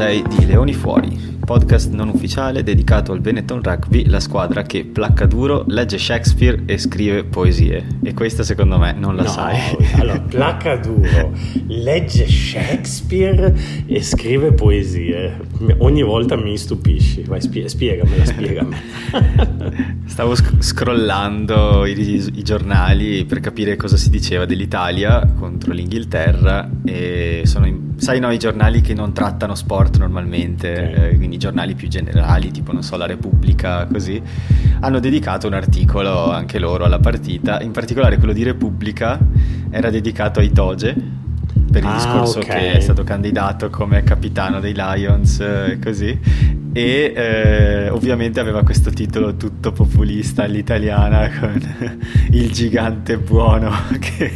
Puntata numero 6 di Leoni Fuori, podcast non ufficiale dedicato al Benetton Rugby, la squadra che placca duro, legge Shakespeare e scrive poesie. E questa secondo me non la no, sai. Allora, placca duro, legge Shakespeare e scrive poesie. Ogni volta mi stupisci. Vai, spie- spiegamela, spiegamela. Stavo sc- scrollando i, i giornali per capire cosa si diceva dell'Italia contro l'Inghilterra e sono in sai no, i giornali che non trattano sport normalmente, okay. eh, quindi i giornali più generali, tipo non so, la Repubblica, così, hanno dedicato un articolo anche loro alla partita, in particolare quello di Repubblica era dedicato ai Toge, per il ah, discorso okay. che è stato candidato come capitano dei Lions e eh, così. E eh, ovviamente aveva questo titolo tutto populista all'italiana con il gigante buono che,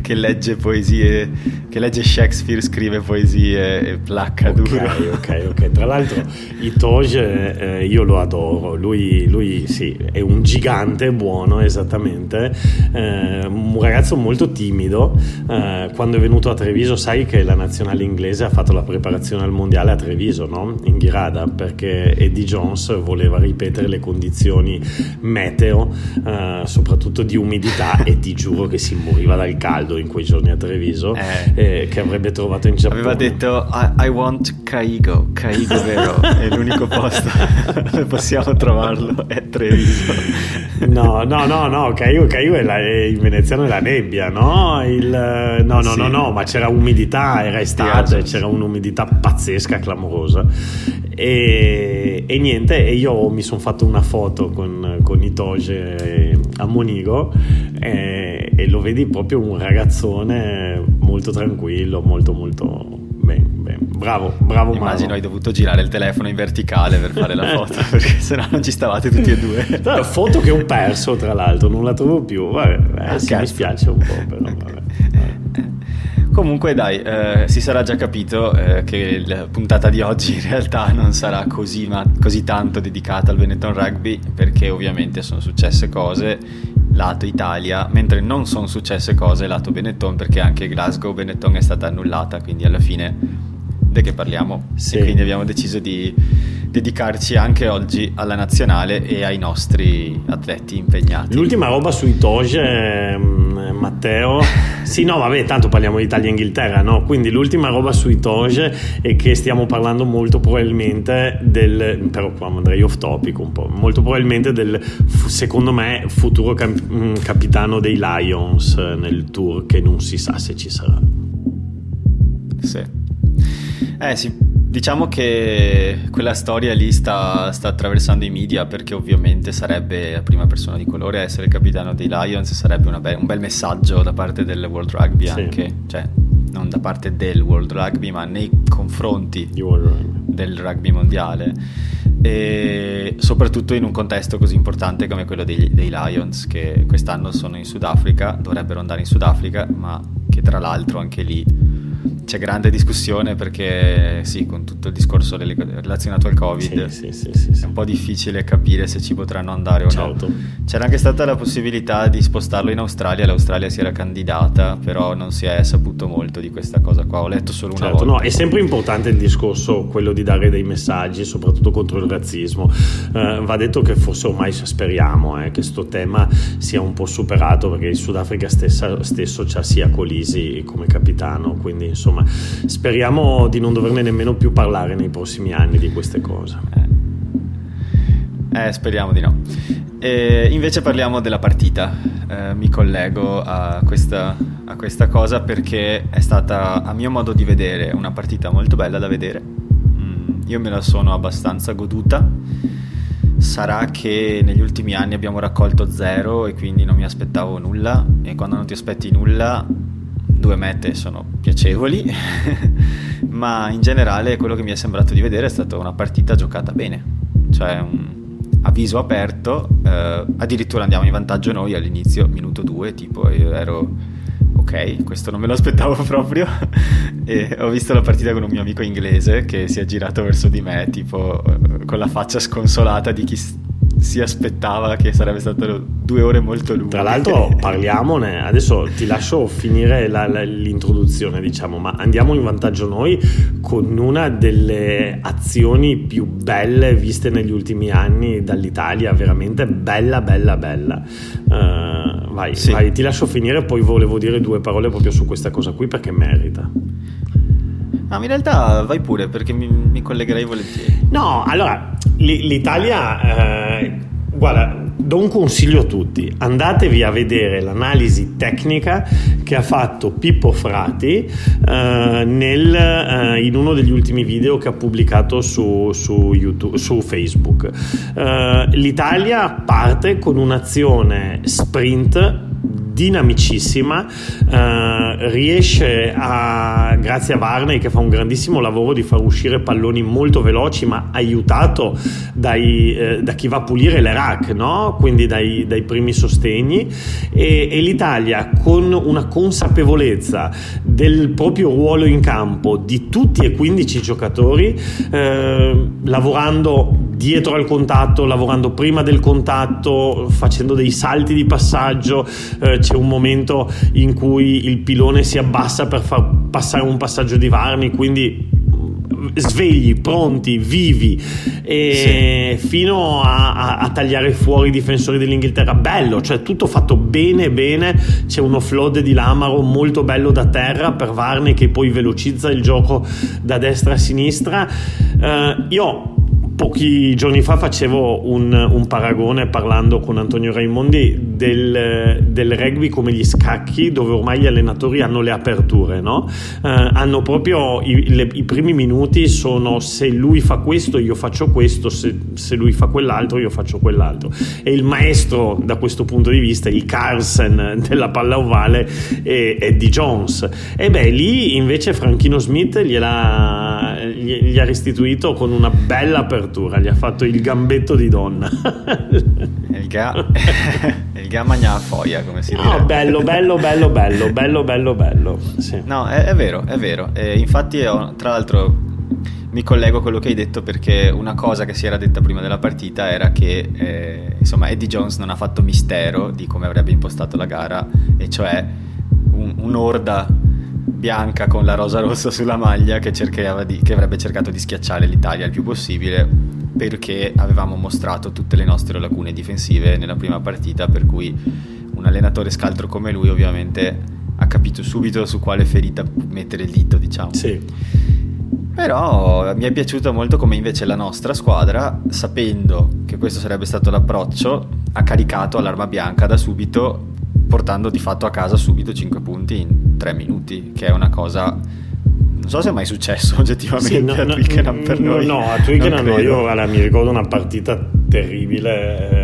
che, legge poesie che legge Shakespeare, scrive poesie e placca okay, duro. ok ok. Tra l'altro Itoge eh, io lo adoro. Lui, lui sì è un gigante buono esattamente. Eh, un ragazzo molto timido. Eh, quando è venuto a Treviso sai che la nazionale inglese ha fatto la preparazione al mondiale a Treviso no? in Ghirada perché perché Eddie Jones voleva ripetere le condizioni meteo, eh, soprattutto di umidità, e ti giuro che si moriva dal caldo in quei giorni a Treviso, eh. Eh, che avrebbe trovato in Giappone. Aveva detto I, I want Caigo, Caigo vero, è l'unico posto dove possiamo trovarlo, è Treviso. No, no, no, no, Caigo, Caigo è, la, è in veneziano è la nebbia, no? Il, no, no, sì. no, no, ma c'era umidità, era estate, c'era un'umidità pazzesca, clamorosa. E, e, niente, e io mi sono fatto una foto con, con Itoge a Monigo e, e, lo vedi proprio un ragazzone molto tranquillo, molto molto bene. Ben. Bravo, bravo Immagino Mano. hai dovuto girare il telefono in verticale per fare la foto perché sennò non ci stavate tutti e due. Foto che ho perso tra l'altro, non la trovo più. Vabbè, eh, sì, mi spiace un po' però. Vabbè. Comunque dai, eh, si sarà già capito eh, che la puntata di oggi in realtà non sarà così, ma, così tanto dedicata al Benetton Rugby perché ovviamente sono successe cose lato Italia, mentre non sono successe cose lato Benetton perché anche Glasgow Benetton è stata annullata, quindi alla fine di che parliamo? Sì. E quindi abbiamo deciso di dedicarci anche oggi alla nazionale e ai nostri atleti impegnati. L'ultima roba sui Toge, mm, Matteo. sì, no, vabbè, tanto parliamo di Italia e Inghilterra, no? Quindi l'ultima roba sui Toge è che stiamo parlando molto probabilmente del. Però qua andrei off topic un po'. Molto probabilmente del, secondo me, futuro cap- mm, capitano dei Lions nel tour, che non si sa se ci sarà. Sì. Eh sì, Diciamo che quella storia lì sta, sta, attraversando i media perché ovviamente sarebbe la prima persona di colore a essere capitano dei Lions, sarebbe be- un bel messaggio da parte del World Rugby sì. anche, cioè non da parte del World Rugby ma nei confronti rugby. del rugby mondiale e soprattutto in un contesto così importante come quello dei, dei Lions che quest'anno sono in Sudafrica, dovrebbero andare in Sudafrica ma che tra l'altro anche lì c'è grande discussione perché sì, con tutto il discorso relazionato al Covid sì, sì, sì, è un po' difficile capire se ci potranno andare o certo. no. C'era anche stata la possibilità di spostarlo in Australia, l'Australia si era candidata, però non si è saputo molto di questa cosa qua, ho letto solo una certo, volta. No, è sempre importante il discorso, quello di dare dei messaggi, soprattutto contro il razzismo. Uh, va detto che forse ormai speriamo eh, che questo tema sia un po' superato perché il Sudafrica stessa, stesso c'ha sia Colisi come capitano, quindi insomma insomma speriamo di non doverne nemmeno più parlare nei prossimi anni di queste cose. Eh, speriamo di no. E invece parliamo della partita, eh, mi collego a questa, a questa, cosa perché è stata a mio modo di vedere una partita molto bella da vedere, mm, io me la sono abbastanza goduta, sarà che negli ultimi anni abbiamo raccolto zero e quindi non mi aspettavo nulla e quando non ti aspetti nulla due mete sono piacevoli, ma in generale quello che mi è sembrato di vedere è stata una partita giocata bene, cioè un avviso aperto, eh, addirittura andiamo in vantaggio noi all'inizio, minuto due, tipo io ero ok, questo non me lo aspettavo proprio e ho visto la partita con un mio amico inglese che si è girato verso di me tipo eh, con la faccia sconsolata di chi si aspettava che sarebbe stato due ore molto lunghe. Tra l'altro parliamone, adesso ti lascio finire la, la, l'introduzione, diciamo, ma andiamo in vantaggio noi con una delle azioni più belle viste negli ultimi anni dall'Italia, veramente bella, bella, bella. Uh, vai, sì. vai, ti lascio finire, poi volevo dire due parole proprio su questa cosa qui perché merita. No, in realtà vai pure perché mi, mi collegherei volentieri. No, allora, l'Italia, eh, guarda, do un consiglio a tutti, andatevi a vedere l'analisi tecnica che ha fatto Pippo Frati eh, nel, eh, in uno degli ultimi video che ha pubblicato su, su, YouTube, su Facebook. Eh, L'Italia parte con un'azione sprint dinamicissima, eh, riesce a, grazie a Varney che fa un grandissimo lavoro di far uscire palloni molto veloci, ma aiutato dai, eh, da chi va a pulire le rack, no? quindi dai, dai primi sostegni, e, e, l'Italia con una consapevolezza del proprio ruolo in campo di tutti e 15 giocatori, eh, lavorando dietro al contatto, lavorando prima del contatto, facendo dei salti di passaggio, eh, c'è un momento in cui il pilone si abbassa per far passare un passaggio di Varni, quindi mm, svegli, pronti, vivi. E sì. fino a, a, a, tagliare fuori i difensori dell'Inghilterra. Bello, cioè tutto fatto bene bene. C'è uno flood di Lamaro molto bello da terra per Varney che poi velocizza il gioco da destra a sinistra. Uh, io pochi giorni fa facevo un, un, paragone parlando con Antonio Raimondi del, del, rugby come gli scacchi dove ormai gli allenatori hanno le aperture no? eh, hanno proprio i, le, i, primi minuti sono se lui fa questo io faccio questo se, se, lui fa quell'altro io faccio quell'altro e il maestro da questo punto di vista il Carlsen della palla ovale è Eddie Jones e beh lì invece Franchino Smith gliela, gli, gli ha restituito con una bella apertura apertura, gli ha fatto il gambetto di donna. il ga, il ga magna foia, come si dice. No, bello, bello, bello, bello, bello, bello, bello. Sì. No, è, è, vero, è vero. E infatti, ho, tra l'altro, mi collego a quello che hai detto perché una cosa che si era detta prima della partita era che eh, insomma Eddie Jones non ha fatto mistero di come avrebbe impostato la gara e cioè un, un'orda bianca con la rosa rossa sulla maglia che, di, che avrebbe cercato di schiacciare l'Italia il più possibile perché avevamo mostrato tutte le nostre lacune difensive nella prima partita per cui un allenatore scaltro come lui ovviamente ha capito subito su quale ferita mettere il dito diciamo sì. però mi è piaciuto molto come invece la nostra squadra sapendo che questo sarebbe stato l'approccio ha caricato all'arma bianca da subito portando di fatto a casa subito 5 punti in 3 minuti, che è una cosa non so se è mai successo oggettivamente sì, no, a Twickenham no, per noi. No, a Twickenham no, io guarda, mi ricordo una partita terribile.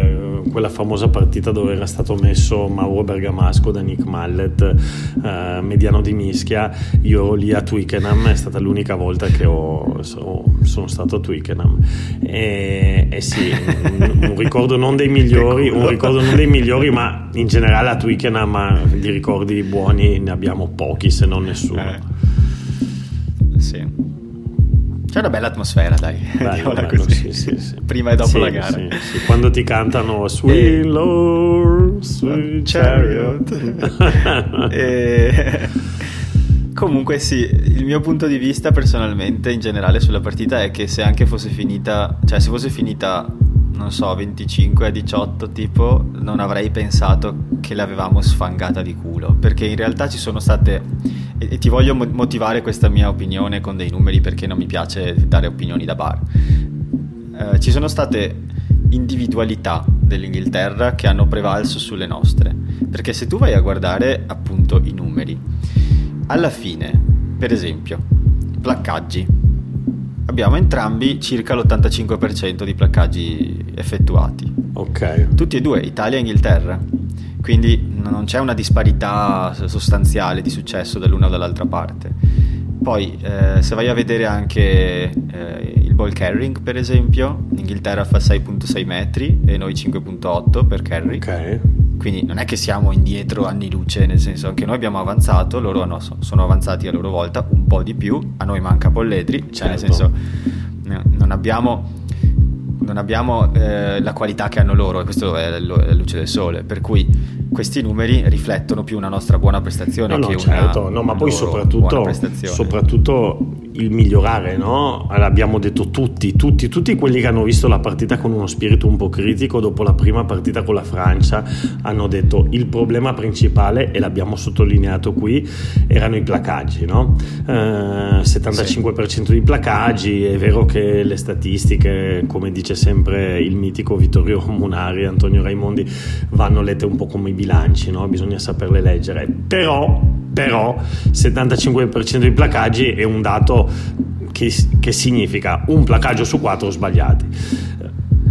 Eh, quella famosa partita dove era stato messo Mauro Bergamasco da Nick Mallet, eh, mediano di mischia. Io lì a Twickenham è stata l'unica volta che ho, so, sono stato a Twickenham. E, e sì, un, un, ricordo non dei migliori, un ricordo non dei migliori, ma in generale a Twickenham di ricordi buoni ne abbiamo pochi, se non nessuno. Eh. Sì. C'è una bella atmosfera, dai. Bello, bello, sì, sì, sì. Prima e dopo la gara. Quando ti cantano Sweet Lord, Sweet Chariot. e... Comunque sì, il mio punto di vista personalmente in generale sulla partita è che se anche fosse finita, cioè se fosse finita non so, 25 a 18 tipo, non avrei pensato che l'avevamo sfangata di culo, perché in realtà ci sono state, e ti voglio motivare questa mia opinione con dei numeri perché non mi piace dare opinioni da bar, eh, ci sono state individualità dell'Inghilterra che hanno prevalso sulle nostre, perché se tu vai a guardare appunto i numeri, alla fine, per esempio, placcaggi, abbiamo entrambi circa l'85% di placcaggi effettuati. Ok. Tutti e due, Italia e Inghilterra. Quindi non c'è una disparità sostanziale di successo dall'una o dall'altra parte. Poi, eh, se vai a vedere anche eh, il ball carrying, per esempio, l'Inghilterra fa 6.6 metri e noi 5.8 per carry. Ok. Quindi non è che siamo indietro anni luce, nel senso che noi abbiamo avanzato, loro no, sono avanzati a loro volta un po' di più, a noi manca Polledri, cioè certo. nel senso non abbiamo non abbiamo eh, la qualità che hanno loro, e questo è la luce del sole, per cui questi numeri riflettono più una nostra buona prestazione no, no, che certo. una no, ma poi soprattutto, soprattutto, il migliorare, no? L'abbiamo detto tutti, tutti, tutti quelli che hanno visto la partita con uno spirito un po' critico dopo la prima partita con la Francia hanno detto il problema principale, e l'abbiamo sottolineato qui, erano i placaggi, no? Eh, 75% sì. di placaggi, è vero che le statistiche, come dice sempre il mitico Vittorio Munari, Antonio Raimondi, vanno lette un po' come i bilanci, no? bisogna saperle leggere, però, però 75% di placaggi è un dato che, che significa un placaggio su quattro sbagliati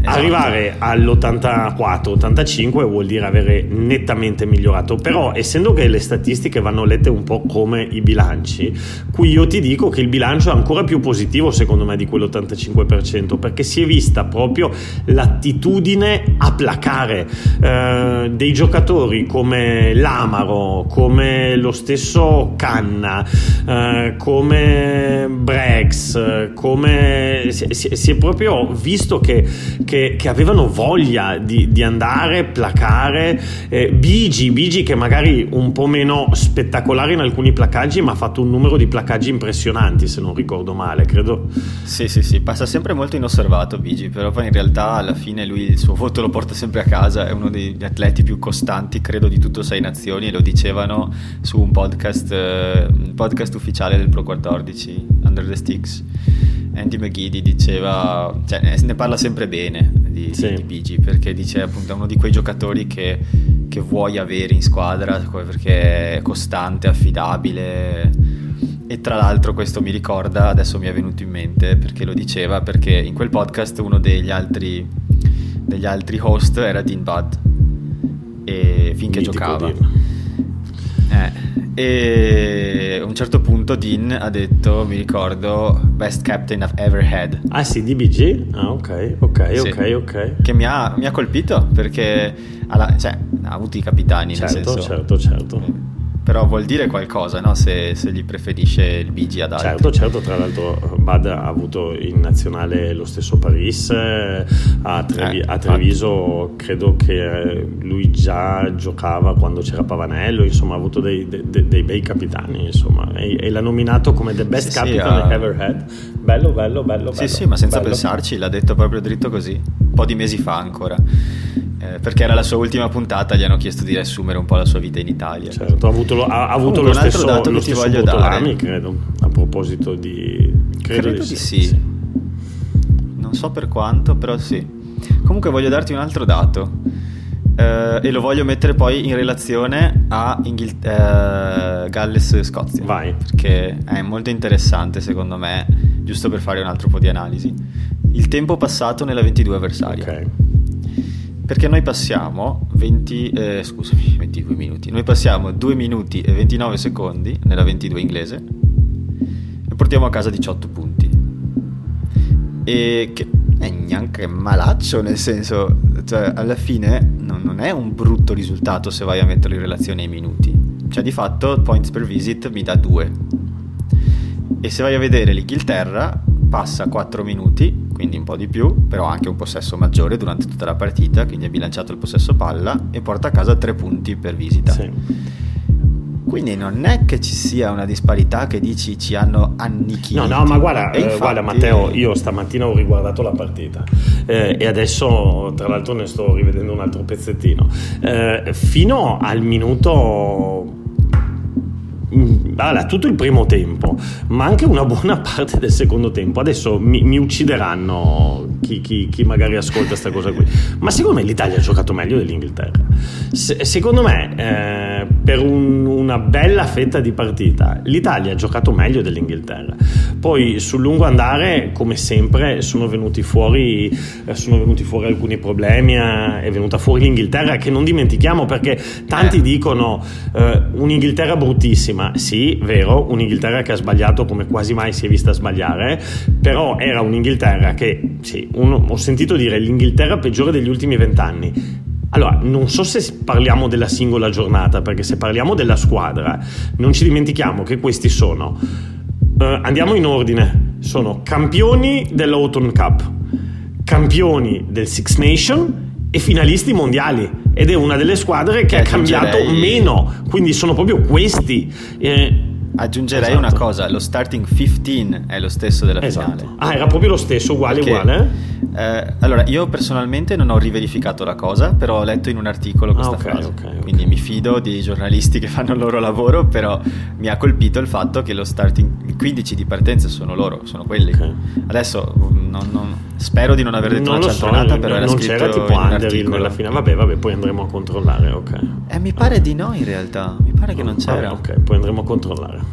Esatto. Arrivare all'84-85 vuol dire avere nettamente migliorato, però essendo che le statistiche vanno lette un po' come i bilanci, qui io ti dico che il bilancio è ancora più positivo secondo me di quell'85% perché si è vista proprio l'attitudine a placare eh, dei giocatori come Lamaro, come lo stesso Canna, eh, come Brex, come si, si, è proprio visto che, che che, che avevano voglia di, di andare, placare. Eh, Bigi, Bigi che magari un po' meno spettacolare in alcuni placaggi, ma ha fatto un numero di placaggi impressionanti, se non ricordo male, credo. Sì, sì, sì, passa sempre molto inosservato Bigi, però poi in realtà alla fine lui il suo voto lo porta sempre a casa, è uno degli atleti più costanti, credo, di tutto Sei Nazioni, e lo dicevano su un podcast, eh, podcast ufficiale del Pro 14, Under the Sticks Andy McGiddy diceva, cioè ne parla sempre bene di, sì. di, Bigi perché dice appunto è uno di quei giocatori che, che vuoi avere in squadra perché è costante, affidabile e tra l'altro questo mi ricorda, adesso mi è venuto in mente perché lo diceva, perché in quel podcast uno degli altri, degli altri host era Dean Budd e finché Mitico giocava. Dean. Eh, e a un certo punto Dean ha detto, mi ricordo, best captain I've ever had. Ah sì, DBG? Ah ok, ok, sì. ok, ok. Che mi ha, mi ha colpito perché alla, cioè, ha avuto i capitani, certo, nel senso... Certo, certo, certo però vuol dire qualcosa no? se, se, gli preferisce il BG ad altri. Certo, certo, tra l'altro Bad ha avuto in nazionale lo stesso Paris, a, Trevi- eh, a Treviso credo che lui già giocava quando c'era Pavanello, insomma ha avuto dei, dei, dei bei capitani insomma, e, e, l'ha nominato come the best sì, captain sì, uh... ever had. Bello, bello, bello. Sì, bello, sì, ma senza bello. pensarci, l'ha detto proprio dritto così, un po' di mesi fa ancora eh, perché era la sua ultima puntata, gli hanno chiesto di riassumere un po' la sua vita in Italia. Certo, ha avuto lo, ha, ha avuto lo stesso, dato lo stesso voglio dare. credo, a proposito di... Credo, credo di, di sì. sì. Non so per quanto, però sì. Comunque voglio darti un altro dato. Uh, e lo voglio mettere poi in relazione a Inghil- uh, Galles-Scozia. Vai. Perché è molto interessante secondo me, giusto per fare un altro po' di analisi. Il tempo passato nella 22 avversaria. Ok. Perché noi passiamo 20, eh, scusami, 22 minuti. Noi passiamo 2 minuti e 29 secondi nella 22 inglese e portiamo a casa 18 punti. E che è neanche malaccio, nel senso, cioè, alla fine non, non è un brutto risultato se vai a metterlo in relazione ai minuti. Cioè, di fatto, points per visit mi dà 2. E se vai a vedere l'Inghilterra, passa 4 minuti quindi un po' di più, però anche un possesso maggiore durante tutta la partita, quindi ha bilanciato il possesso palla e porta a casa tre punti per visita. Sì. Quindi non è che ci sia una disparità che dici ci hanno annichilito. No, no, ma guarda, eh, infatti... guarda Matteo, io stamattina ho riguardato la partita eh, e adesso tra l'altro ne sto rivedendo un altro pezzettino. Eh, fino al minuto allora, tutto il primo tempo, ma anche una buona parte del secondo tempo. Adesso mi, mi uccideranno chi, chi, chi, magari ascolta questa cosa qui. Ma secondo me l'Italia ha giocato meglio dell'Inghilterra. Se, secondo me, eh, per un, una bella fetta di partita, l'Italia ha giocato meglio dell'Inghilterra. Poi sul lungo andare, come sempre, sono venuti fuori, eh, sono venuti fuori alcuni problemi. Eh, è venuta fuori l'Inghilterra, che non dimentichiamo perché tanti eh. dicono eh, un'Inghilterra bruttissima sì, vero, un'Inghilterra che ha sbagliato come quasi mai si è vista sbagliare, però era un'Inghilterra che, sì, uno, ho sentito dire l'Inghilterra peggiore degli ultimi vent'anni. Allora, non so se parliamo della singola giornata, perché se parliamo della squadra, non ci dimentichiamo che questi sono, uh, andiamo in ordine, sono campioni dell'Autumn Cup, campioni del Six Nation e finalisti mondiali. Ed è una delle squadre che ha cambiato meno, quindi sono proprio questi. Eh, Aggiungerei esatto. una cosa, lo starting 15 è lo stesso della esatto. finale. Ah, era proprio lo stesso, uguale, Perché, uguale? Eh, allora, io personalmente non ho riverificato la cosa, però ho letto in un articolo questa ah, okay, frase. Okay, okay. Quindi mi fido di giornalisti che fanno il loro lavoro, però mi ha colpito il fatto che lo starting 15 di partenza sono loro, sono quelli. Adesso non, non, spero di non aver detto non una cialtronata, so, però era non scritto c'era tipo in un articolo. nella finale. Vabbè, vabbè, poi andremo a controllare, ok. Eh, mi pare di no in realtà, mi pare che non c'era. Vabbè, ok, poi andremo a controllare.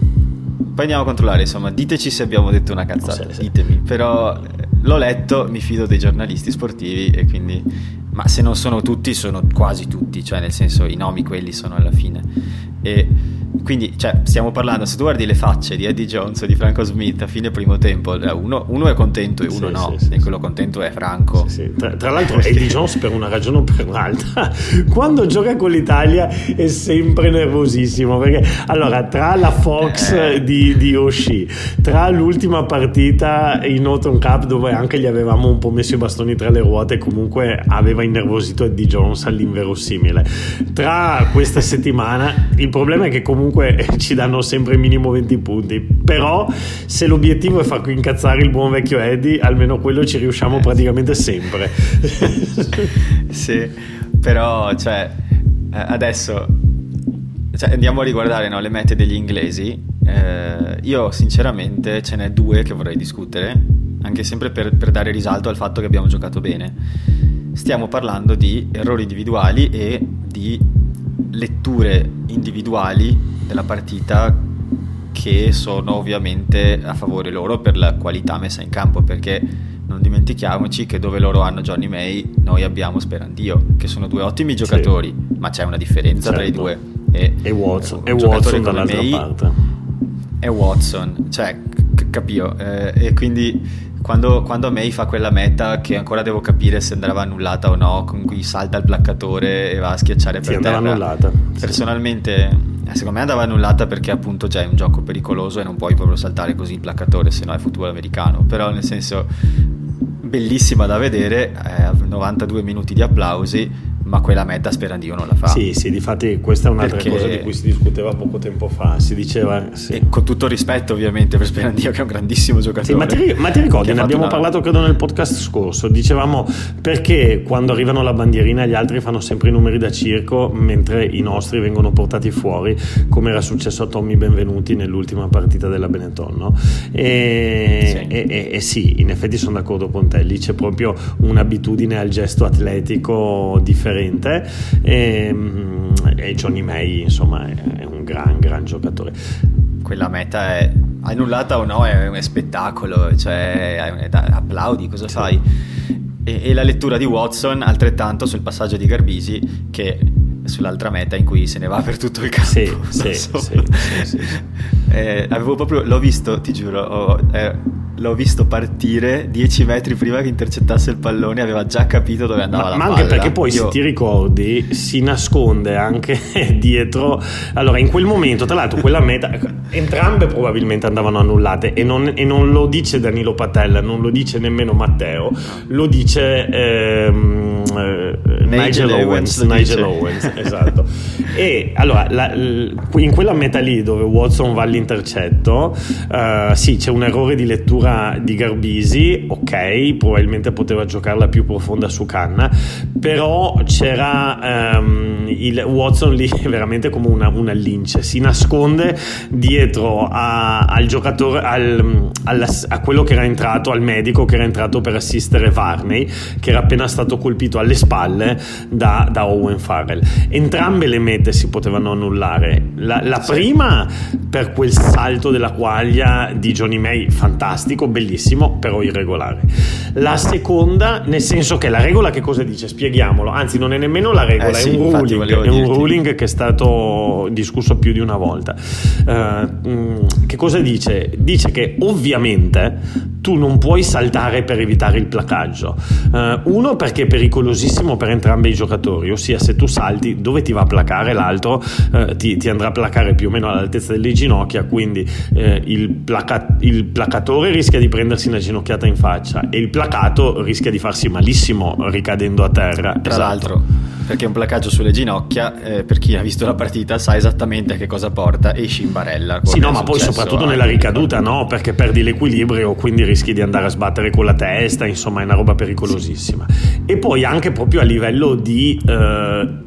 Poi andiamo a controllare, insomma, diteci se abbiamo detto una cazzata, sì. ditemi, però eh, l'ho letto, mi fido dei giornalisti sportivi e quindi... Ma se non sono tutti, sono quasi tutti, cioè nel senso i nomi quelli sono alla fine. E quindi, cioè, stiamo parlando, se tu guardi le facce di Eddie Jones e di Franco Smith a fine primo tempo, eh, uno, uno è contento e uno sì, no, sì, sì, e quello contento è Franco. Tra, tra, l'altro Eddie Jones per una ragione o per un'altra, quando gioca con l'Italia è sempre nervosissimo, perché allora tra la Fox eh. di, di Oshii, tra l'ultima partita in Autumn Cup dove anche gli avevamo un po' messo i bastoni tra le ruote, comunque aveva innervosito Eddie Jones all'inverosimile. Tra questa settimana il problema è che comunque ci danno sempre minimo 20 punti. Però se l'obiettivo è far incazzare il buon vecchio Eddie, almeno quello ci riusciamo eh. praticamente sempre. sì, però cioè, eh, adesso cioè, andiamo a riguardare no, le mete degli inglesi. Eh, io sinceramente ce n'è due che vorrei discutere, anche sempre per, per dare risalto al fatto che abbiamo giocato bene. Stiamo parlando di errori individuali e di letture individuali della partita che sono ovviamente a favore loro per la qualità messa in campo perché non dimentichiamoci che dove loro hanno Johnny May noi abbiamo Sperandio che sono due ottimi giocatori sì. ma c'è una differenza certo. tra i certo. due e, e Watson, e Watson dall'altra May parte e Watson cioè c- capio eh, e quindi quando, quando May fa quella meta che ancora devo capire se andava annullata o no, con cui salta il placcatore e va a schiacciare per sì, terra. annullata. Personalmente, eh, secondo me andava annullata perché appunto già è un gioco pericoloso e non puoi proprio saltare così il placcatore, se no è football americano. Però nel senso, bellissima da vedere, eh, 92 minuti di applausi ma quella meta Sperandio non la fa. Sì, sì, difatti questa è un'altra Perché... cosa di cui si discuteva poco tempo fa, si diceva... Sì. con tutto rispetto ovviamente per Sperandio che è un grandissimo giocatore. Sì, ma, ti, ma, ti, ricordi, ne abbiamo una... parlato credo nel podcast scorso, dicevamo perché quando arrivano la bandierina gli altri fanno sempre i numeri da circo mentre i nostri vengono portati fuori, come era successo a Tommy Benvenuti nell'ultima partita della Benetton, no? E sì. E, e, e sì, in effetti sono d'accordo con te, lì c'è proprio un'abitudine al gesto atletico differente differente e, ehm, e Johnny May insomma è un gran gran giocatore quella meta è annullata o no è un spettacolo cioè applaudi cosa sì. fai e, e, la lettura di Watson altrettanto sul passaggio di Garbisi che sull'altra meta in cui se ne va per tutto il campo sì, sì, so. sì, sì, eh, avevo proprio l'ho visto ti giuro ho, eh, l'ho visto partire 10 metri prima che intercettasse il pallone, aveva già capito dove andava ma, la ma palla. Ma anche perché poi, Io... se ti ricordi, si nasconde anche dietro. Allora, in quel momento, tra l'altro, quella meta, entrambe probabilmente andavano annullate e non, e non lo dice Danilo Patella, non lo dice nemmeno Matteo, lo dice ehm, eh, Nigel, Nigel, Owens. Nigel Owens, esatto. e allora, la, in quella meta lì dove Watson va all'intercetto, uh, sì, c'è un errore di lettura di Garbisi, ok, probabilmente poteva giocarla più profonda su canna, però c'era um, il Watson lì veramente come una, una lince, si nasconde dietro a, al giocatore, al, al, a quello che era entrato, al medico che era entrato per assistere Varney, che era appena stato colpito alle spalle da, da Owen Farrell. Entrambe le mete si potevano annullare. La, la prima per quel salto della quaglia di Johnny May, fantastico fantastico, bellissimo, però irregolare. La seconda, nel senso che la regola che cosa dice? Spieghiamolo, anzi non è nemmeno la regola, eh sì, è un ruling, è un ruling che è stato discusso più di una volta. Uh, che cosa dice? Dice che ovviamente tu non puoi saltare per evitare il placaggio. Uh, uno perché è pericolosissimo per entrambi i giocatori, ossia se tu salti dove ti va a placare l'altro uh, ti, ti, andrà a placare più o meno all'altezza delle ginocchia, quindi uh, il, placa- il, placatore rischia di prendersi una ginocchiata in faccia e il placato rischia di farsi malissimo ricadendo a terra. Tra esatto. l'altro, perché un placaggio sulle ginocchia, eh, per chi ha visto la partita sa esattamente a che cosa porta, esci in barella. Sì, no, ma poi soprattutto nella ricaduta, no? Perché perdi l'equilibrio, quindi rischi di andare a sbattere con la testa, insomma è una roba pericolosissima. Sì. E poi anche proprio a livello di... Eh,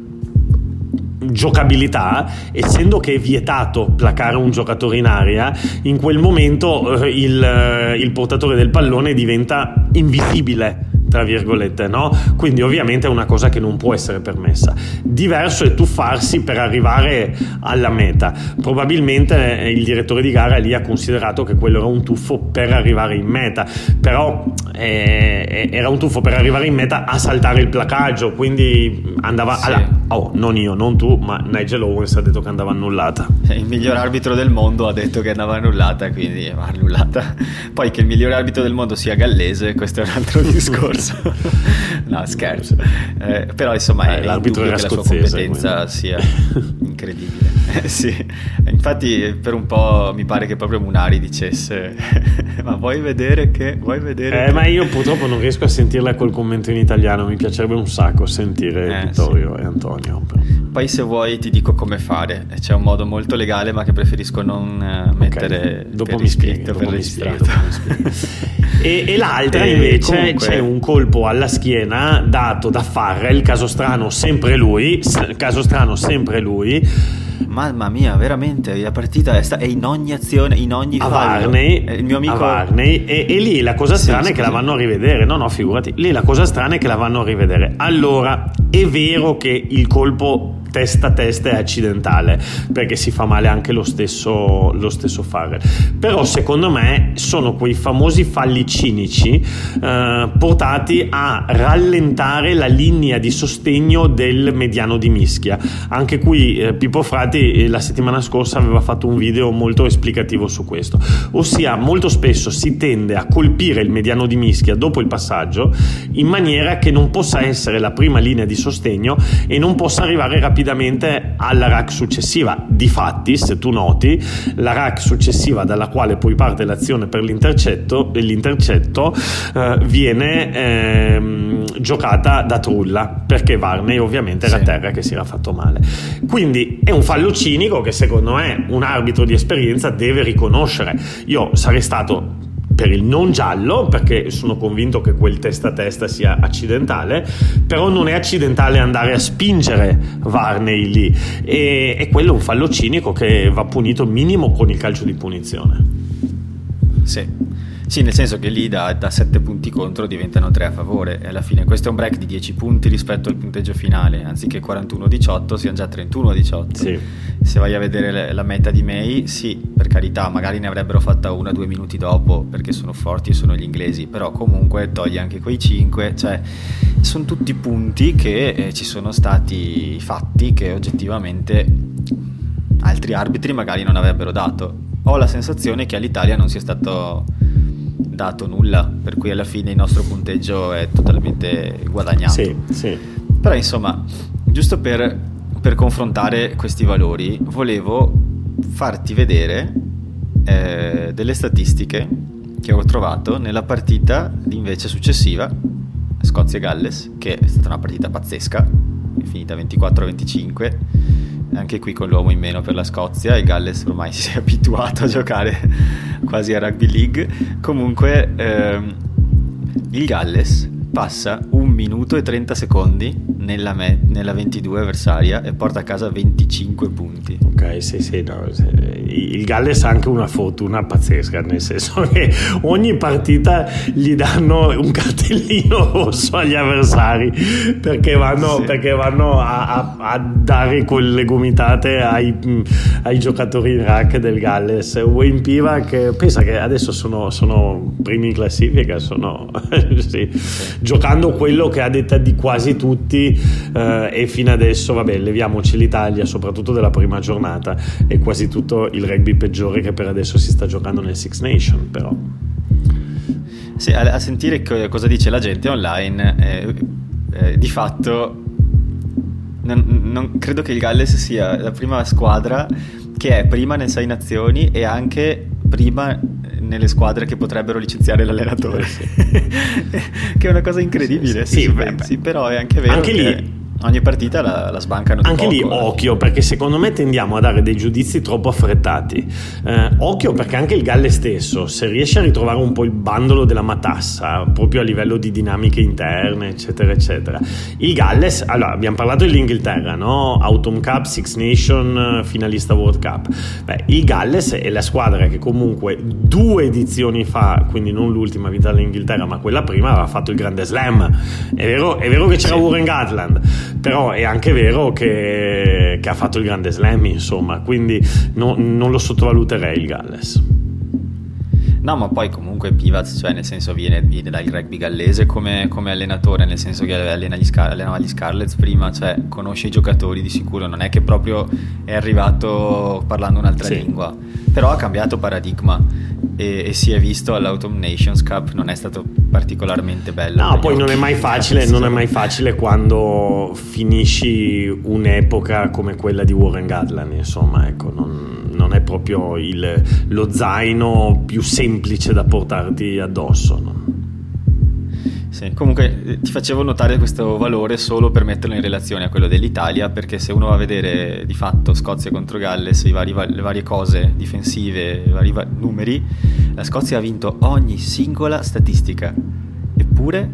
giocabilità, essendo che è vietato placare un giocatore in aria, in quel momento eh, il, eh, il portatore del pallone diventa invisibile tra virgolette, no? Quindi ovviamente è una cosa che non può essere permessa. Diverso è tuffarsi per arrivare alla meta. Probabilmente eh, il direttore di gara lì ha considerato che quello era un tuffo per arrivare in meta, però eh, eh era un tuffo per arrivare in meta a saltare il placaggio, quindi andava sì. alla... Oh, non io, non tu, ma Nigel Owens ha detto che andava annullata. Il miglior arbitro del mondo ha detto che andava annullata, quindi va annullata. Poi che il miglior arbitro del mondo sia gallese, questo è un altro discorso scherzo. no, scherzo. Eh, però insomma è l'arbitro che la sua competenza quindi. sia incredibile. Eh, sì. Infatti per un po' mi pare che proprio Munari dicesse ma vuoi vedere che... Vuoi vedere eh, che... ma io purtroppo non riesco a sentirla col commento in italiano, mi piacerebbe un sacco sentire eh, Vittorio sì. e Antonio. Poi se vuoi ti dico come fare, c'è un modo molto legale ma che preferisco non uh, mettere okay. dopo mi spieghi, dopo mi spieghi, dopo mi spieghi. E, e l'altra e invece comunque... c'è un colpo alla schiena dato da Farrell, caso strano sempre lui, caso strano sempre lui. Mamma mia, veramente la partita è, sta- è in ogni azione, in ogni a Varney, il mio amico a Varney e, e lì la cosa strana sì, è che la vanno a rivedere. No, no, figurati. Lì la cosa strana è che la vanno a rivedere. Allora, è vero che il colpo testa a testa è accidentale perché si fa male anche lo stesso, lo stesso Farrell però secondo me sono quei famosi falli cinici eh, portati a rallentare la linea di sostegno del mediano di mischia. Anche qui eh, Pippo Frati eh, la settimana scorsa aveva fatto un video molto esplicativo su questo. Ossia molto spesso si tende a colpire il mediano di mischia dopo il passaggio in maniera che non possa essere la prima linea di sostegno e non possa arrivare rapidamente rapidamente alla rack successiva. Difatti, se tu noti, la rack successiva dalla quale poi parte l'azione per l'intercetto, l'intercetto eh, viene eh, giocata da Trulla perché Varney ovviamente era a terra che si era fatto male. Quindi è un fallo cinico che secondo me un arbitro di esperienza deve riconoscere. Io sarei stato per il non giallo, perché sono convinto che quel testa a testa sia accidentale, però non è accidentale andare a spingere Varney lì e, e quello è un fallo cinico che va punito minimo con il calcio di punizione. Sì. Sì, nel senso che lì da, da 7 punti contro diventano 3 a favore e alla fine questo è un break di 10 punti rispetto al punteggio finale, anziché 41-18 siano già 31-18. Sì. Se vai a vedere la meta di May, sì, per carità, magari ne avrebbero fatta una o due minuti dopo perché sono forti e sono gli inglesi, però comunque togli anche quei 5, cioè sono tutti punti che eh, ci sono stati fatti che oggettivamente altri arbitri magari non avrebbero dato. Ho la sensazione che all'Italia non sia stato dato nulla, per cui alla fine il nostro punteggio è totalmente guadagnato. Sì, sì. Però insomma, giusto per, per confrontare questi valori, volevo farti vedere eh, delle statistiche che ho trovato nella partita invece successiva, Scozia-Galles, che è stata una partita pazzesca, è finita 24-25 anche qui con l'uomo in meno per la Scozia, il Galles ormai si è abituato a giocare quasi a rugby league. Comunque ehm, il Galles passa 1 minuto e 30 secondi nella, me- nella, 22 avversaria e porta a casa 25 punti. Ok, sì, sì, no, il Galles ha anche una fortuna pazzesca, nel senso che ogni partita gli danno un cartellino rosso agli avversari perché vanno, sì. perché vanno a, a, a, dare quelle gomitate ai, ai, giocatori in rack del Galles. Wayne Pivac, pensa che adesso sono, sono primi in classifica, sono... sì. Giocando quello che a detta di quasi tutti eh, e fino adesso, vabbè, leviamoci l'Italia, soprattutto della prima giornata, è quasi tutto il rugby peggiore che per adesso si sta giocando nel Six Nation, però. Sì, a, a sentire cosa dice la gente online, eh, eh, di fatto non, non, credo che il Galles sia la prima squadra che è prima nelle sei nazioni e anche prima nelle squadre che potrebbero licenziare l'allenatore. Sì. che è una cosa incredibile, sì, sì, beh, beh. però è anche vero. Anche lì ogni partita la, la sbancano di Anche poco, lì eh. occhio, perché secondo me tendiamo a dare dei giudizi troppo affrettati. Eh, occhio perché anche il Galle stesso, se riesce a ritrovare un po' il bandolo della matassa, proprio a livello di dinamiche interne, eccetera, eccetera. Il Galles, allora abbiamo parlato dell'Inghilterra, no? Autumn Cup, Six Nation, finalista World Cup. Beh, il Galles è la squadra che comunque due edizioni fa, quindi non l'ultima vinta dall'Inghilterra, ma quella prima, aveva fatto il Grande Slam. È vero, è vero che c'era sì. Warren Gatland però è anche vero che, che ha fatto il grande slam, insomma, quindi no, non lo sottovaluterei il Galles. No, ma poi comunque Pivaz, cioè nel senso viene, viene dal rugby gallese come, come, allenatore, nel senso che allena gli Scar- allenava gli Scarlets prima, cioè conosce i giocatori di sicuro, non è che proprio è arrivato parlando un'altra sì. lingua, però ha cambiato paradigma e, e, si è visto all'Autumn Nations Cup, non è stato particolarmente bello. No, poi non è mai facile, non è mai facile quando finisci un'epoca come quella di Warren Gatland, insomma, ecco, non non è proprio il, lo zaino più semplice da portarti addosso. No? Sì, comunque eh, ti facevo notare questo valore solo per metterlo in relazione a quello dell'Italia, perché se uno va a vedere di fatto Scozia contro Galles, vari, le varie cose difensive, i vari numeri, la Scozia ha vinto ogni singola statistica, eppure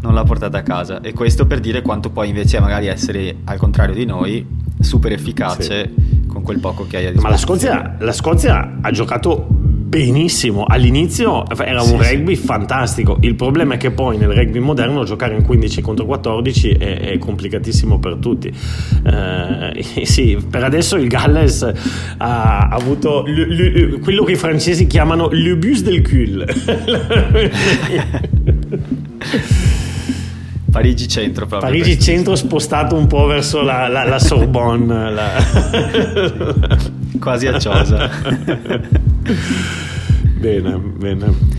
non l'ha portata a casa. E questo per dire quanto può invece magari essere, al contrario di noi, super efficace sì. con quel poco che hai a disposizione. Ma la Scozia, la Scozia ha giocato benissimo. All'inizio era un sì, rugby sì. fantastico. Il problema è che poi nel rugby moderno giocare in 15 contro 14 è, è complicatissimo per tutti. Eh, sì, per adesso il Galles ha, avuto l, l, quello che i francesi chiamano le bus del cul. Parigi centro proprio. Parigi centro spostato un po' verso la, la, la Sorbonne. La... Quasi acciosa. bene, bene.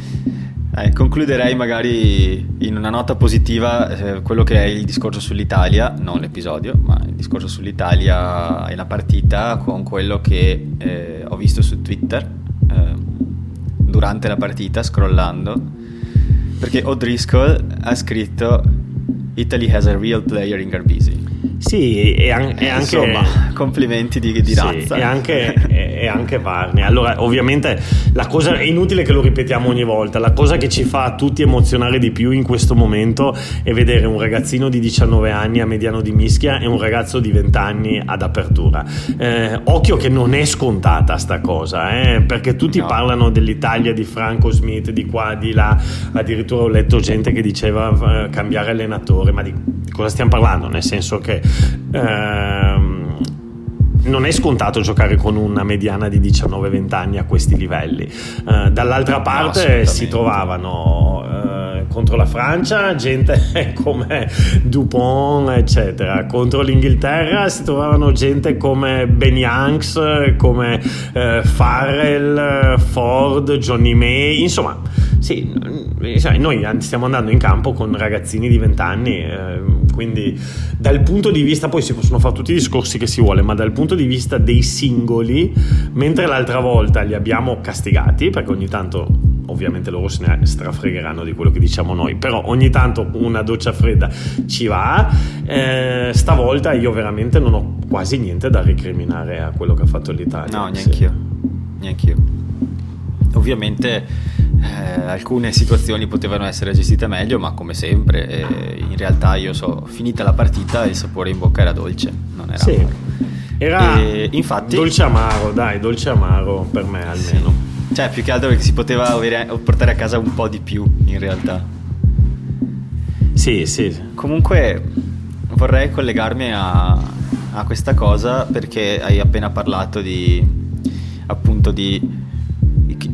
Eh, concluderei magari in una nota positiva eh, quello che è il discorso sull'Italia, non l'episodio, ma il discorso sull'Italia e la partita con quello che eh, ho visto su Twitter eh, durante la partita, scrollando, perché O'Driscoll ha scritto Italy has a real player in Garbisi. Sì, e, an- e anche... Insomma, complimenti di, di razza. Sì, e anche, e anche Varney. Allora, ovviamente, la cosa è inutile che lo ripetiamo ogni volta, la cosa che ci fa tutti emozionare di più in questo momento è vedere un ragazzino di 19 anni a mediano di mischia e un ragazzo di 20 anni ad apertura. Eh, occhio che non è scontata sta cosa, eh, perché tutti no. parlano dell'Italia di Franco Smith, di qua, di là, addirittura ho letto gente che diceva eh, cambiare allenatore, ma di cosa stiamo parlando? Nel senso che ehm, non è scontato giocare con una mediana di 19-20 anni a questi livelli. Eh, dall'altra parte no, si trovavano eh, contro la Francia gente come Dupont, eccetera. Contro l'Inghilterra si trovavano gente come Ben Youngs, come eh, Farrell, Ford, Johnny May, insomma sì, noi stiamo andando in campo con ragazzini di 20 anni, eh, quindi dal punto di vista, poi si possono fare tutti i discorsi che si vuole, ma dal punto di vista dei singoli, mentre l'altra volta li abbiamo castigati, perché ogni tanto ovviamente loro se ne strafregheranno di quello che diciamo noi, però ogni tanto una doccia fredda ci va, eh, stavolta io veramente non ho quasi niente da recriminare a quello che ha fatto l'Italia. No, neanch'io, sì. neanch'io. Ovviamente eh, alcune situazioni potevano essere gestite meglio, ma come sempre, eh, in realtà io so, finita la partita il sapore in bocca era dolce, non era sì. Era e, infatti, dolce amaro, dai, dolce amaro per me almeno. Sì. Cioè, più che altro perché si poteva avere, portare a casa un po' di più, in realtà. Sì, sì. Comunque vorrei collegarmi a, a questa cosa perché hai appena parlato di appunto di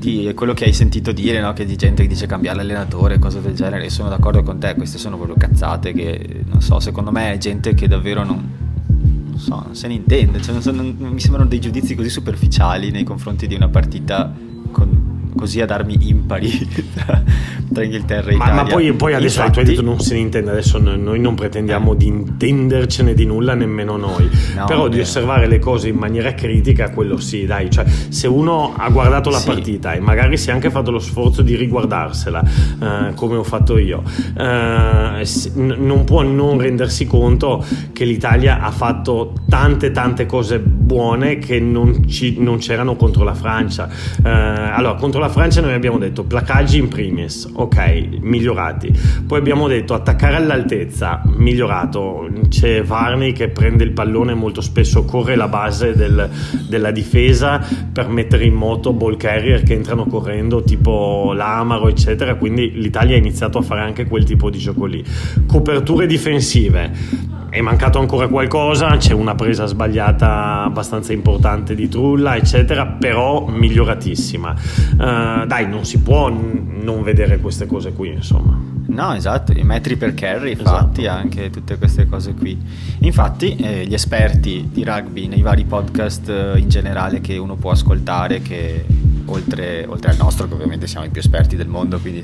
di quello che hai sentito dire, no? che di gente che dice cambiare allenatore, cose del genere, e sono d'accordo con te, queste sono proprio cazzate che, non so, secondo me è gente che davvero non, non so, non se ne intende, cioè, non so, non, mi sembrano dei giudizi così superficiali nei confronti di una partita con così ad armi impari tra, tra Inghilterra e Italia. Ma poi, poi adesso Infatti, tu hai detto non se ne intende, adesso noi non pretendiamo di intendercene di nulla nemmeno noi, no, però di osservare le cose in maniera critica, quello sì, dai, cioè se uno ha guardato la sì. partita e magari si è anche fatto lo sforzo di riguardarsela, eh, come ho fatto io, eh, non può non rendersi conto che l'Italia ha fatto tante tante cose buone che non, ci, non c'erano contro la Francia. Eh, allora, contro la Francia noi abbiamo detto placaggi in primis, ok, migliorati. Poi abbiamo detto attaccare all'altezza, migliorato. C'è Varney che prende il pallone molto spesso, corre la base del, della difesa per mettere in moto ball carrier che entrano correndo tipo l'Amaro, eccetera. Quindi l'Italia ha iniziato a fare anche quel tipo di gioco lì. Coperture difensive è mancato ancora qualcosa, c'è una presa sbagliata abbastanza importante di Trulla, eccetera, però miglioratissima. Uh, dai, non si può n- non vedere queste cose qui, insomma. No, esatto, i metri per carry esatto. fatti anche tutte queste cose qui. Infatti, eh, gli esperti di rugby nei vari podcast eh, in generale che uno può ascoltare, che oltre, oltre, al nostro, che ovviamente siamo i più esperti del mondo, quindi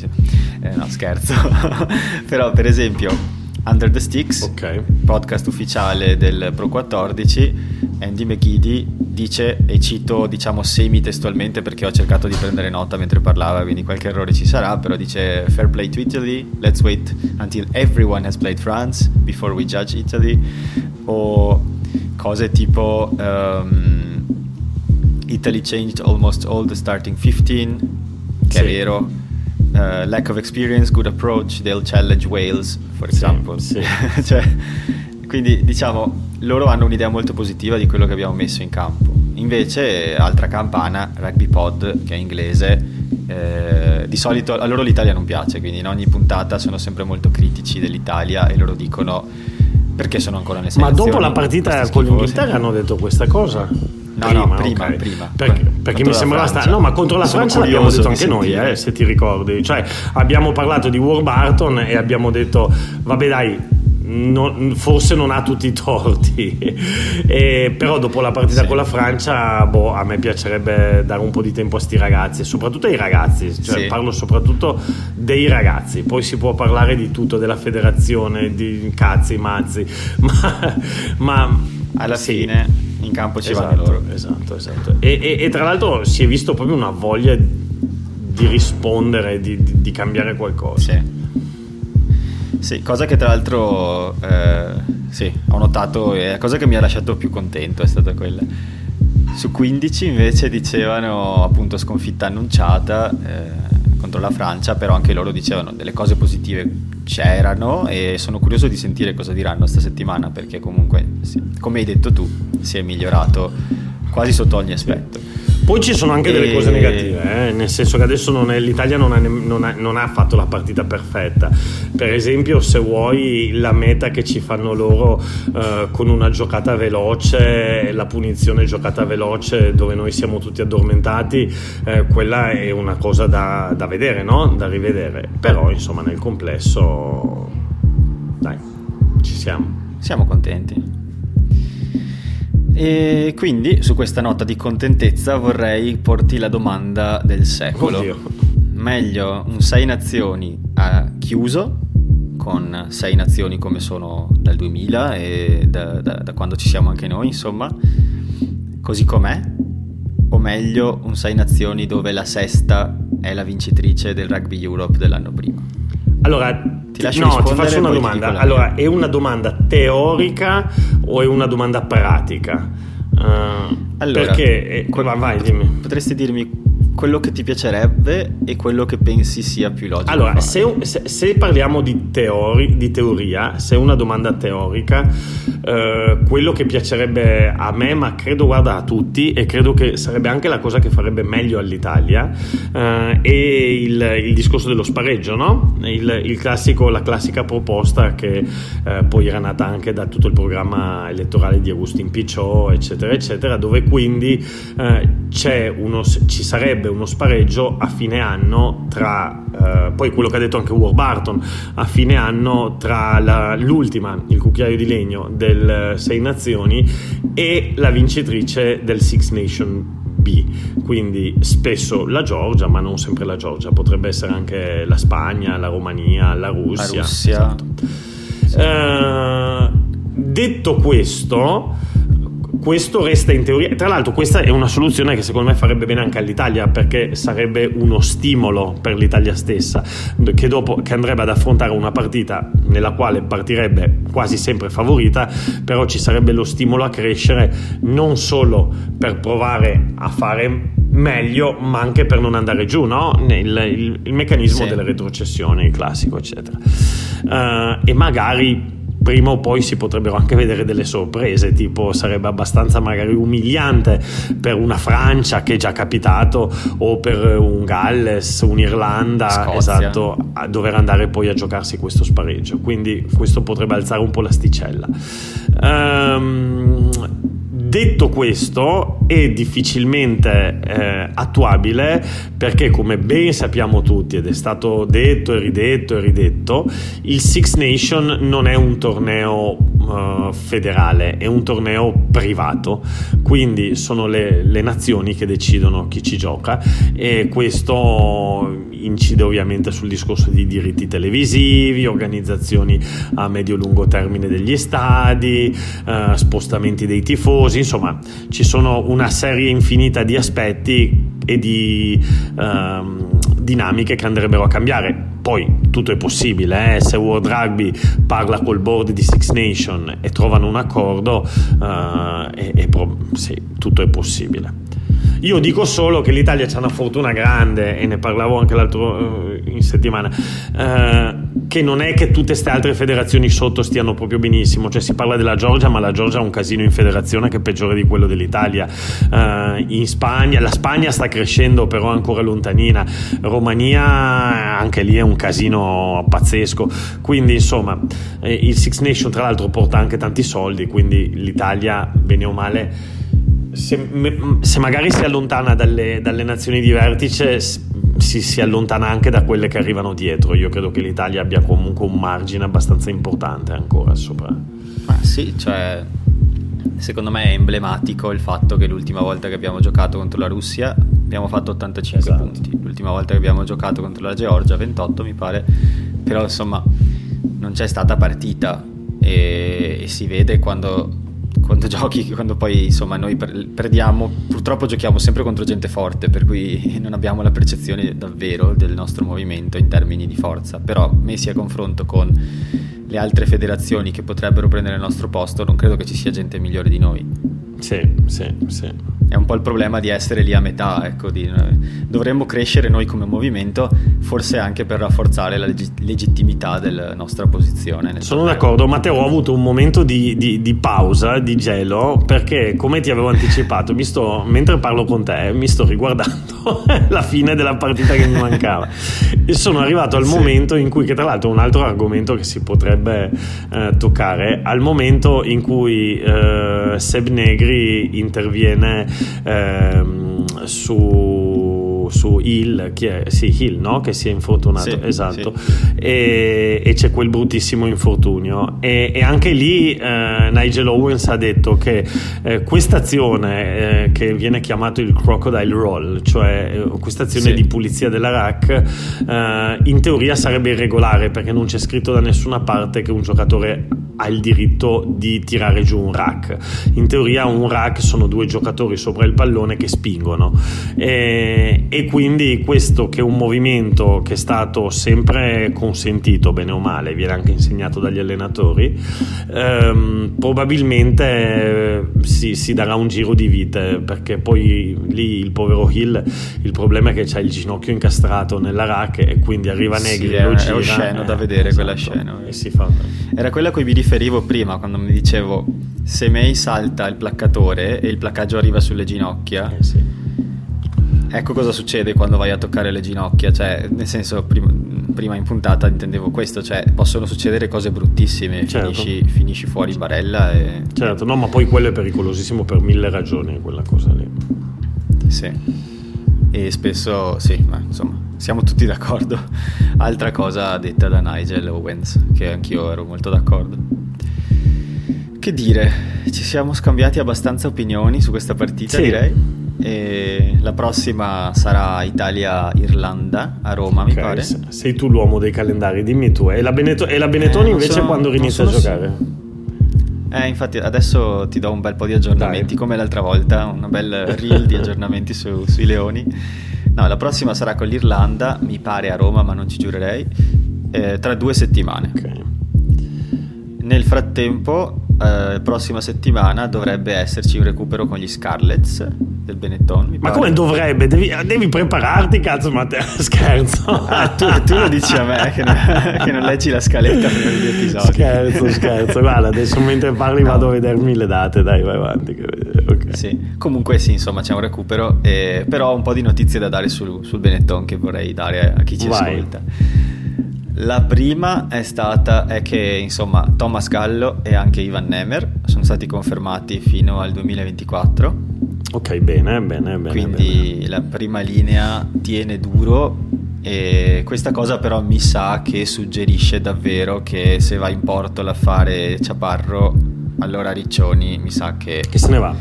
eh, no, scherzo. però, per esempio Under the Sticks, okay. podcast ufficiale del Pro 14, Andy McGiddy dice, e cito diciamo semi-testualmente perché ho cercato di prendere nota mentre parlava, quindi qualche errore ci sarà, però dice Fair play to Italy, let's wait until everyone has played France before we judge Italy, o cose tipo um, Italy changed almost all the starting 15, che sì. è vero uh, lack of experience, good approach, they'll challenge Wales, for example. Sì, sì. cioè, quindi diciamo, loro hanno un'idea molto positiva di quello che abbiamo messo in campo. Invece, altra campana, Rugby Pod, che è inglese, eh, di solito a loro l'Italia non piace, quindi in ogni puntata sono sempre molto critici dell'Italia e loro dicono perché sono ancora nelle Ma dopo la partita con l'Inghilterra hanno detto questa cosa? No, prima, no, prima, okay. prima. Perché, perché mi sembrava strano. No, ma contro la Francia l'abbiamo detto anche noi, eh, se ti ricordi. Cioè, abbiamo parlato di Warburton e abbiamo detto, vabbè dai, non, forse non ha tutti i torti, e, però dopo la partita sì. con la Francia, boh, a me piacerebbe dare un po' di tempo a sti ragazzi, soprattutto ai ragazzi, cioè sì. parlo soprattutto dei ragazzi, poi si può parlare di tutto, della federazione, di cazzi, mazzi, ma, ma alla sì. fine in campo ci esatto, vanno loro. Esatto, esatto. E, e, e, tra l'altro si è visto proprio una voglia di rispondere, di, di, di cambiare qualcosa. Sì. Sì, cosa che tra l'altro eh, sì, ho notato e la cosa che mi ha lasciato più contento è stata quella. Su 15 invece dicevano appunto sconfitta annunciata eh, contro la Francia, però anche loro dicevano delle cose positive c'erano e sono curioso di sentire cosa diranno sta settimana perché comunque, come hai detto tu, si è migliorato quasi sotto ogni aspetto. Poi ci sono anche e... delle cose negative, eh? nel senso che adesso non è, l'Italia non ha, non, ha, non ha, fatto la partita perfetta. Per esempio, se vuoi la meta che ci fanno loro eh, con una giocata veloce, la punizione giocata veloce dove noi siamo tutti addormentati, eh, quella è una cosa da, da vedere, no? da rivedere. Però insomma nel complesso, dai, ci siamo. Siamo contenti. E quindi su questa nota di contentezza vorrei porti la domanda del secolo. Oddio. Meglio un 6 nazioni a chiuso, con 6 nazioni come sono dal 2000 e da, da, da quando ci siamo anche noi, insomma, così com'è, o meglio un 6 nazioni dove la sesta è la vincitrice del Rugby Europe dell'anno prima? Allora, ti, lascio no, ti faccio una domanda. Allora, è una domanda teorica o è una domanda pratica? Uh, allora, perché, eh, vai, dimmi. Potresti dirmi quello che ti piacerebbe e quello che pensi sia più logico. Allora, se, se, se, parliamo di, teori, di, teoria, se è una domanda teorica, eh, quello che piacerebbe a me, ma credo guarda a tutti, e credo che sarebbe anche la cosa che farebbe meglio all'Italia, eh, è il, il, discorso dello spareggio, no? Il, il classico, la classica proposta che eh, poi era nata anche da tutto il programma elettorale di Agustin Picciò, eccetera, eccetera, dove quindi eh, uno, ci sarebbe uno spareggio a fine anno tra, eh, poi quello che ha detto anche Warburton, a fine anno tra la, l'ultima, il cucchiaio di legno del Sei Nazioni e la vincitrice del Six Nation B, quindi spesso la Georgia, ma non sempre la Georgia, potrebbe essere anche la Spagna, la Romania, la Russia. La Russia. Esatto. Sì. Uh, detto questo, questo resta in teoria. Tra l'altro, questa è una soluzione che secondo me farebbe bene anche all'Italia perché sarebbe uno stimolo per l'Italia stessa, che, dopo, che andrebbe ad affrontare una partita nella quale partirebbe quasi sempre favorita, però ci sarebbe lo stimolo a crescere non solo per provare a fare meglio, ma anche per non andare giù, no? il, il, il meccanismo sì. delle retrocessioni, il classico, eccetera. Uh, e magari prima o poi si potrebbero anche vedere delle sorprese, tipo sarebbe abbastanza magari umiliante per una Francia che è già capitato o per un Galles, un'Irlanda, Scozia. esatto, a dover andare poi a giocarsi questo spareggio. Quindi questo potrebbe alzare un po' l'asticella. Um, Detto questo, è difficilmente eh, attuabile perché, come ben sappiamo tutti, ed è stato detto e ridetto e ridetto, il Six Nation non è un torneo uh, federale, è un torneo privato, quindi sono le, le nazioni che decidono chi ci gioca e questo incide ovviamente sul discorso di diritti televisivi, organizzazioni a medio-lungo termine degli stadi, eh, spostamenti dei tifosi, insomma ci sono una serie infinita di aspetti e di ehm, dinamiche che andrebbero a cambiare. Poi tutto è possibile, eh? se World Rugby parla col board di Six Nation e trovano un accordo, eh, e, e pro- sì, tutto è possibile. Io dico solo che l'Italia ha una fortuna grande e ne parlavo anche l'altro uh, in settimana. Uh, che non è che tutte queste altre federazioni sotto stiano proprio benissimo, cioè si parla della Georgia, ma la Georgia ha un casino in federazione che è peggiore di quello dell'Italia. Uh, in Spagna, la Spagna sta crescendo, però è ancora lontanina. Romania, anche lì è un casino pazzesco. Quindi, insomma, eh, il Six Nation, tra l'altro, porta anche tanti soldi, quindi l'Italia, bene o male se, se, magari si allontana dalle, dalle, nazioni di vertice, si, si, allontana anche da quelle che arrivano dietro. Io credo che l'Italia abbia comunque un margine abbastanza importante ancora sopra. Ma sì, cioè, secondo me è emblematico il fatto che l'ultima volta che abbiamo giocato contro la Russia abbiamo fatto 85 esatto. punti, l'ultima volta che abbiamo giocato contro la Georgia 28 mi pare, però insomma non c'è stata partita e, e si vede quando quando giochi, quando poi insomma noi perdiamo, purtroppo giochiamo sempre contro gente forte, per cui non abbiamo la percezione davvero del nostro movimento in termini di forza, però messi a confronto con le altre federazioni che potrebbero prendere il nostro posto, non credo che ci sia gente migliore di noi. Sì, sì, sì. È un po' il problema di essere lì a metà, ecco, di, dovremmo crescere noi come movimento, forse anche per rafforzare la leg- legittimità della nostra posizione. Sono torneo. d'accordo, Matteo, ho avuto un momento di, di, di, pausa, di gelo, perché come ti avevo anticipato, sto, mentre parlo con te, mi sto riguardando la fine della partita che mi mancava. E sono arrivato al sì. momento in cui, che tra l'altro è un altro argomento che si potrebbe eh, toccare, al momento in cui eh, Seb Negri interviene ehm, su su, Hill, che, è, sì, Hill no? che si è infortunato, sì, esatto, sì. E, e, c'è quel bruttissimo infortunio. E, e anche lì eh, Nigel Owens ha detto che eh, questa azione eh, che viene chiamato il crocodile roll, cioè eh, questa azione sì. di pulizia della rack, eh, in teoria sarebbe irregolare perché non c'è scritto da nessuna parte che un giocatore ha il diritto di tirare giù un rack. In teoria un rack sono due giocatori sopra il pallone che spingono. E, e quindi questo che è un movimento che è stato sempre consentito bene o male, viene anche insegnato dagli allenatori, ehm, probabilmente eh, si, si, darà un giro di vite perché poi lì il povero Hill, il problema è che c'ha il ginocchio incastrato nella rack e quindi arriva Negri sì, lo gira. È osceno eh, da vedere esatto, quella scena. E fa. Era quella a cui vi riferivo prima quando mi dicevo se May salta il placcatore e il placcaggio arriva sulle ginocchia. Eh sì Ecco cosa succede quando vai a toccare le ginocchia, cioè nel senso prima, prima in puntata intendevo questo, cioè possono succedere cose bruttissime, certo. finisci, finisci, fuori barella e... Certo, no ma poi quello è pericolosissimo per mille ragioni, quella cosa lì. Sì, e spesso sì, ma insomma siamo tutti d'accordo. Altra cosa detta da Nigel Owens, che anch'io ero molto d'accordo. Che dire, ci siamo scambiati abbastanza opinioni su questa partita sì. direi E la prossima sarà Italia-Irlanda a Roma, okay, mi pare. Sei tu l'uomo dei calendari, dimmi tu. E la, Beneto- e la Benetton eh, invece sono, quando inizia a giocare? Eh, infatti adesso ti do un bel po' di aggiornamenti, Dai. come l'altra volta, una bel reel di aggiornamenti su, sui Leoni. No, la prossima sarà con l'Irlanda, mi pare a Roma, ma non ci giurerei, eh, tra due settimane. Ok. Nel frattempo, eh, prossima settimana dovrebbe esserci un recupero con gli Scarlets del Benetton. Ma come dovrebbe? Devi, devi, prepararti, cazzo, Matteo. Scherzo. Ah, tu, tu, lo dici a me che non, che non leggi la scaletta per gli episodi. Scherzo, scherzo. Guarda, adesso mentre parli no. vado a vedermi le date. Dai, vai avanti. Okay. Sì. Comunque, sì, insomma, c'è un recupero. Eh, però ho un po' di notizie da dare sul, sul Benetton che vorrei dare a chi ci vai. ascolta. La prima è stata è che insomma Thomas Gallo e anche Ivan Nemer sono stati confermati fino al 2024. Ok, bene, bene, bene. Quindi bene. la prima linea tiene duro e questa cosa però mi sa che suggerisce davvero che se va in porto l'affare Ciaparro, allora Riccioni mi sa che... Che se ne va.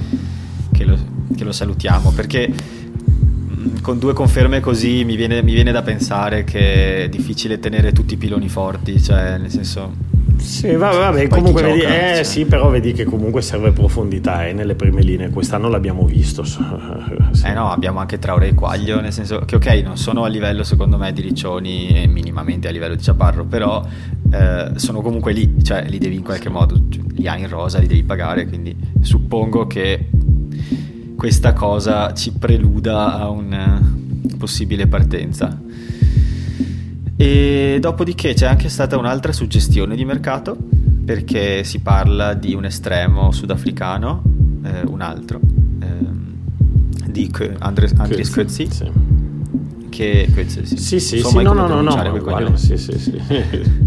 Che lo, che lo salutiamo perché con due conferme così mi viene, mi viene, da pensare che è difficile tenere tutti i piloni forti, cioè nel senso... Sì, vabbè, vabbè comunque vedi, gioca, eh, cioè. sì, però vedi che comunque serve profondità eh, nelle prime linee, quest'anno l'abbiamo visto. sì. Eh no, abbiamo anche Traore e Quaglio, nel senso che ok, non sono a livello secondo me di Riccioni e minimamente a livello di Ciaparro, però eh, sono comunque lì, cioè li devi in qualche modo, li hai in rosa, li devi pagare, quindi suppongo che questa cosa ci preluda a una possibile partenza. E dopodiché c'è anche stata un'altra suggestione di mercato perché si parla di un estremo sudafricano, eh, un altro, eh, di Andres, Andres Kötzi. Sì. Che, Kötzi, sì. sì, sì, sì no, no, no, no, no, sì, sì, sì.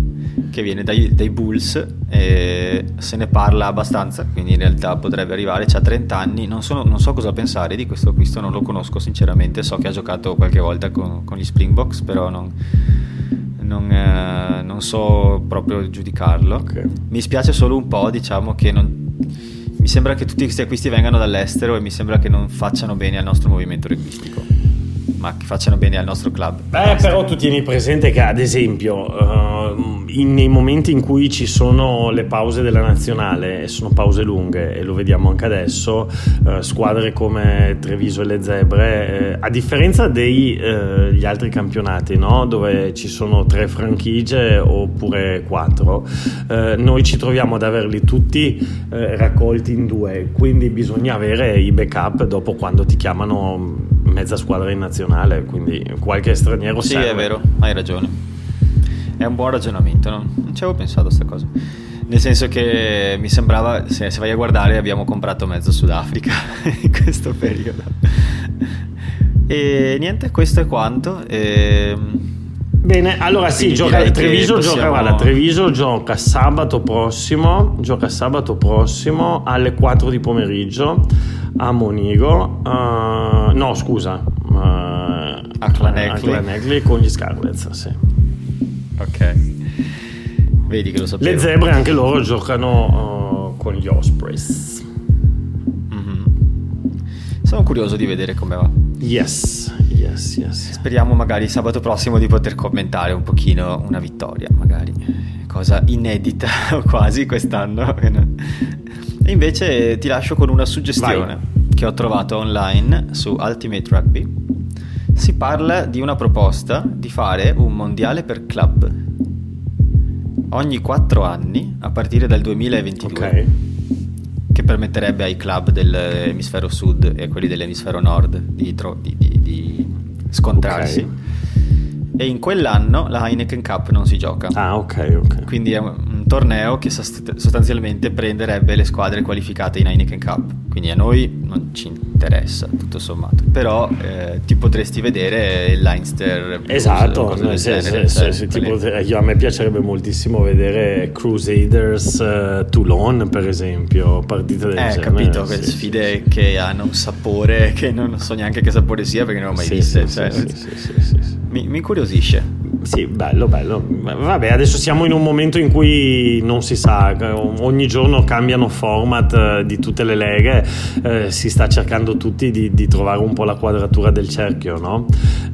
che viene dai, dai, Bulls e se ne parla abbastanza, quindi in realtà potrebbe arrivare, ha 30 anni, non, sono, non, so cosa pensare di questo acquisto, non lo conosco sinceramente, so che ha giocato qualche volta con, con gli Springboks, però non, non, eh, non so proprio giudicarlo. Okay. Mi spiace solo un po', diciamo che non, mi sembra che tutti questi acquisti vengano dall'estero e mi sembra che non facciano bene al nostro movimento requistico ma che facciano bene al nostro club. Beh, però tu tieni presente che ad esempio uh, in, nei momenti in cui ci sono le pause della nazionale e sono pause lunghe e lo vediamo anche adesso, uh, squadre come Treviso e le Zebre, eh, a differenza degli uh, altri campionati no? dove ci sono tre franchigie oppure quattro, noi ci troviamo ad averli tutti raccolti in due, quindi bisogna avere i backup dopo quando ti chiamano mezza squadra in nazionale, quindi qualche straniero sì, serve. è vero, hai ragione. È un buon ragionamento, no? non ci avevo pensato a questa cosa. Nel senso che mi sembrava, se, se vai a guardare, abbiamo comprato mezzo Sudafrica in questo periodo. E niente, questo è quanto. E... Bene, allora sì, gioca, Treviso, possiamo... gioca, guarda, Treviso gioca sabato prossimo, gioca sabato prossimo alle 4 di pomeriggio a Monigo, uh, no scusa, uh, a Clanegli con gli Scarlets, sì. Ok, vedi che lo sapevo. Le zebre anche loro giocano uh, con gli Ospreys. Mm-hmm. Sono curioso di vedere come va. Yes, yes, yes. Speriamo magari sabato prossimo di poter commentare un pochino una vittoria, magari. Cosa inedita quasi quest'anno. E invece ti lascio con una suggestione Vai. che ho trovato online su Ultimate Rugby. Si parla di una proposta di fare un mondiale per club ogni 4 anni a partire dal 2022. Ok che permetterebbe ai club dell'emisfero sud e a quelli dell'emisfero nord di, di, di, di scontrarsi. Okay. E in quell'anno la Heineken Cup non si gioca. Ah, ok, ok. Quindi è un torneo che sostanzialmente prenderebbe le squadre qualificate in Heineken Cup. Quindi a noi non ci interessa, tutto sommato. Però eh, ti potresti vedere il Leinster. Esatto, se, se, genere, se, se potre... io, a me piacerebbe moltissimo vedere Crusaders uh, Toulon, per esempio, partite del eh, genere. capito, sì, sfide sì, che hanno un sapore che non so neanche che sapore sia perché non ho mai sì, viste. Sì, cioè, sì, sì, sì, sì, mi, mi incuriosisce. Sì, bello, bello. Vabbè, adesso siamo in un momento in cui non si sa, ogni giorno cambiano format eh, di tutte le leghe, eh, si sta cercando tutti di, di, trovare un po' la quadratura del cerchio, no?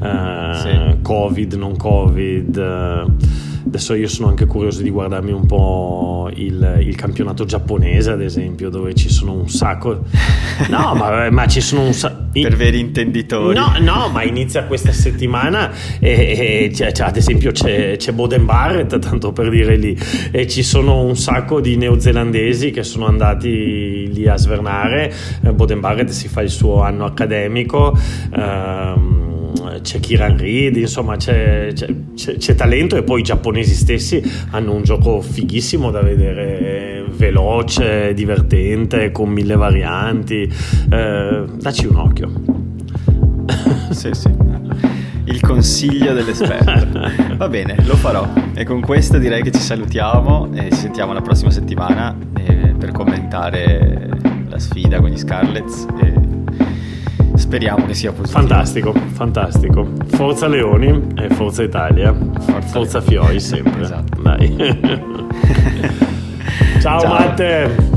Eh, sì. Covid, non Covid. Eh Adesso io sono anche curioso di guardarmi un po' il, il campionato giapponese, ad esempio, dove ci sono un sacco. No, ma, ma ci sono un sacco. Per veri intenditori. No, no, ma inizia questa settimana e, e c'è, c'è, ad esempio c'è, c'è Boden Barrett, tanto per dire lì, e ci sono un sacco di neozelandesi che sono andati lì a svernare. Boden Barrett si fa il suo anno accademico. Ehm, c'è Kiran Reed, insomma c'è, c'è, c'è, c'è, talento e poi i giapponesi stessi hanno un gioco fighissimo da vedere, veloce, divertente, con mille varianti. Eh, dacci un occhio. sì, sì. Il consiglio dell'esperto. Va bene, lo farò. E con questo direi che ci salutiamo e ci sentiamo la prossima settimana eh, per commentare la sfida con gli Scarlets. E Speriamo che sia positivo. Fantastico, fantastico. Forza Leoni e Forza Italia. Forza, Forza Fioi sempre. esatto. Dai. Tchau, Tchau. Matheus.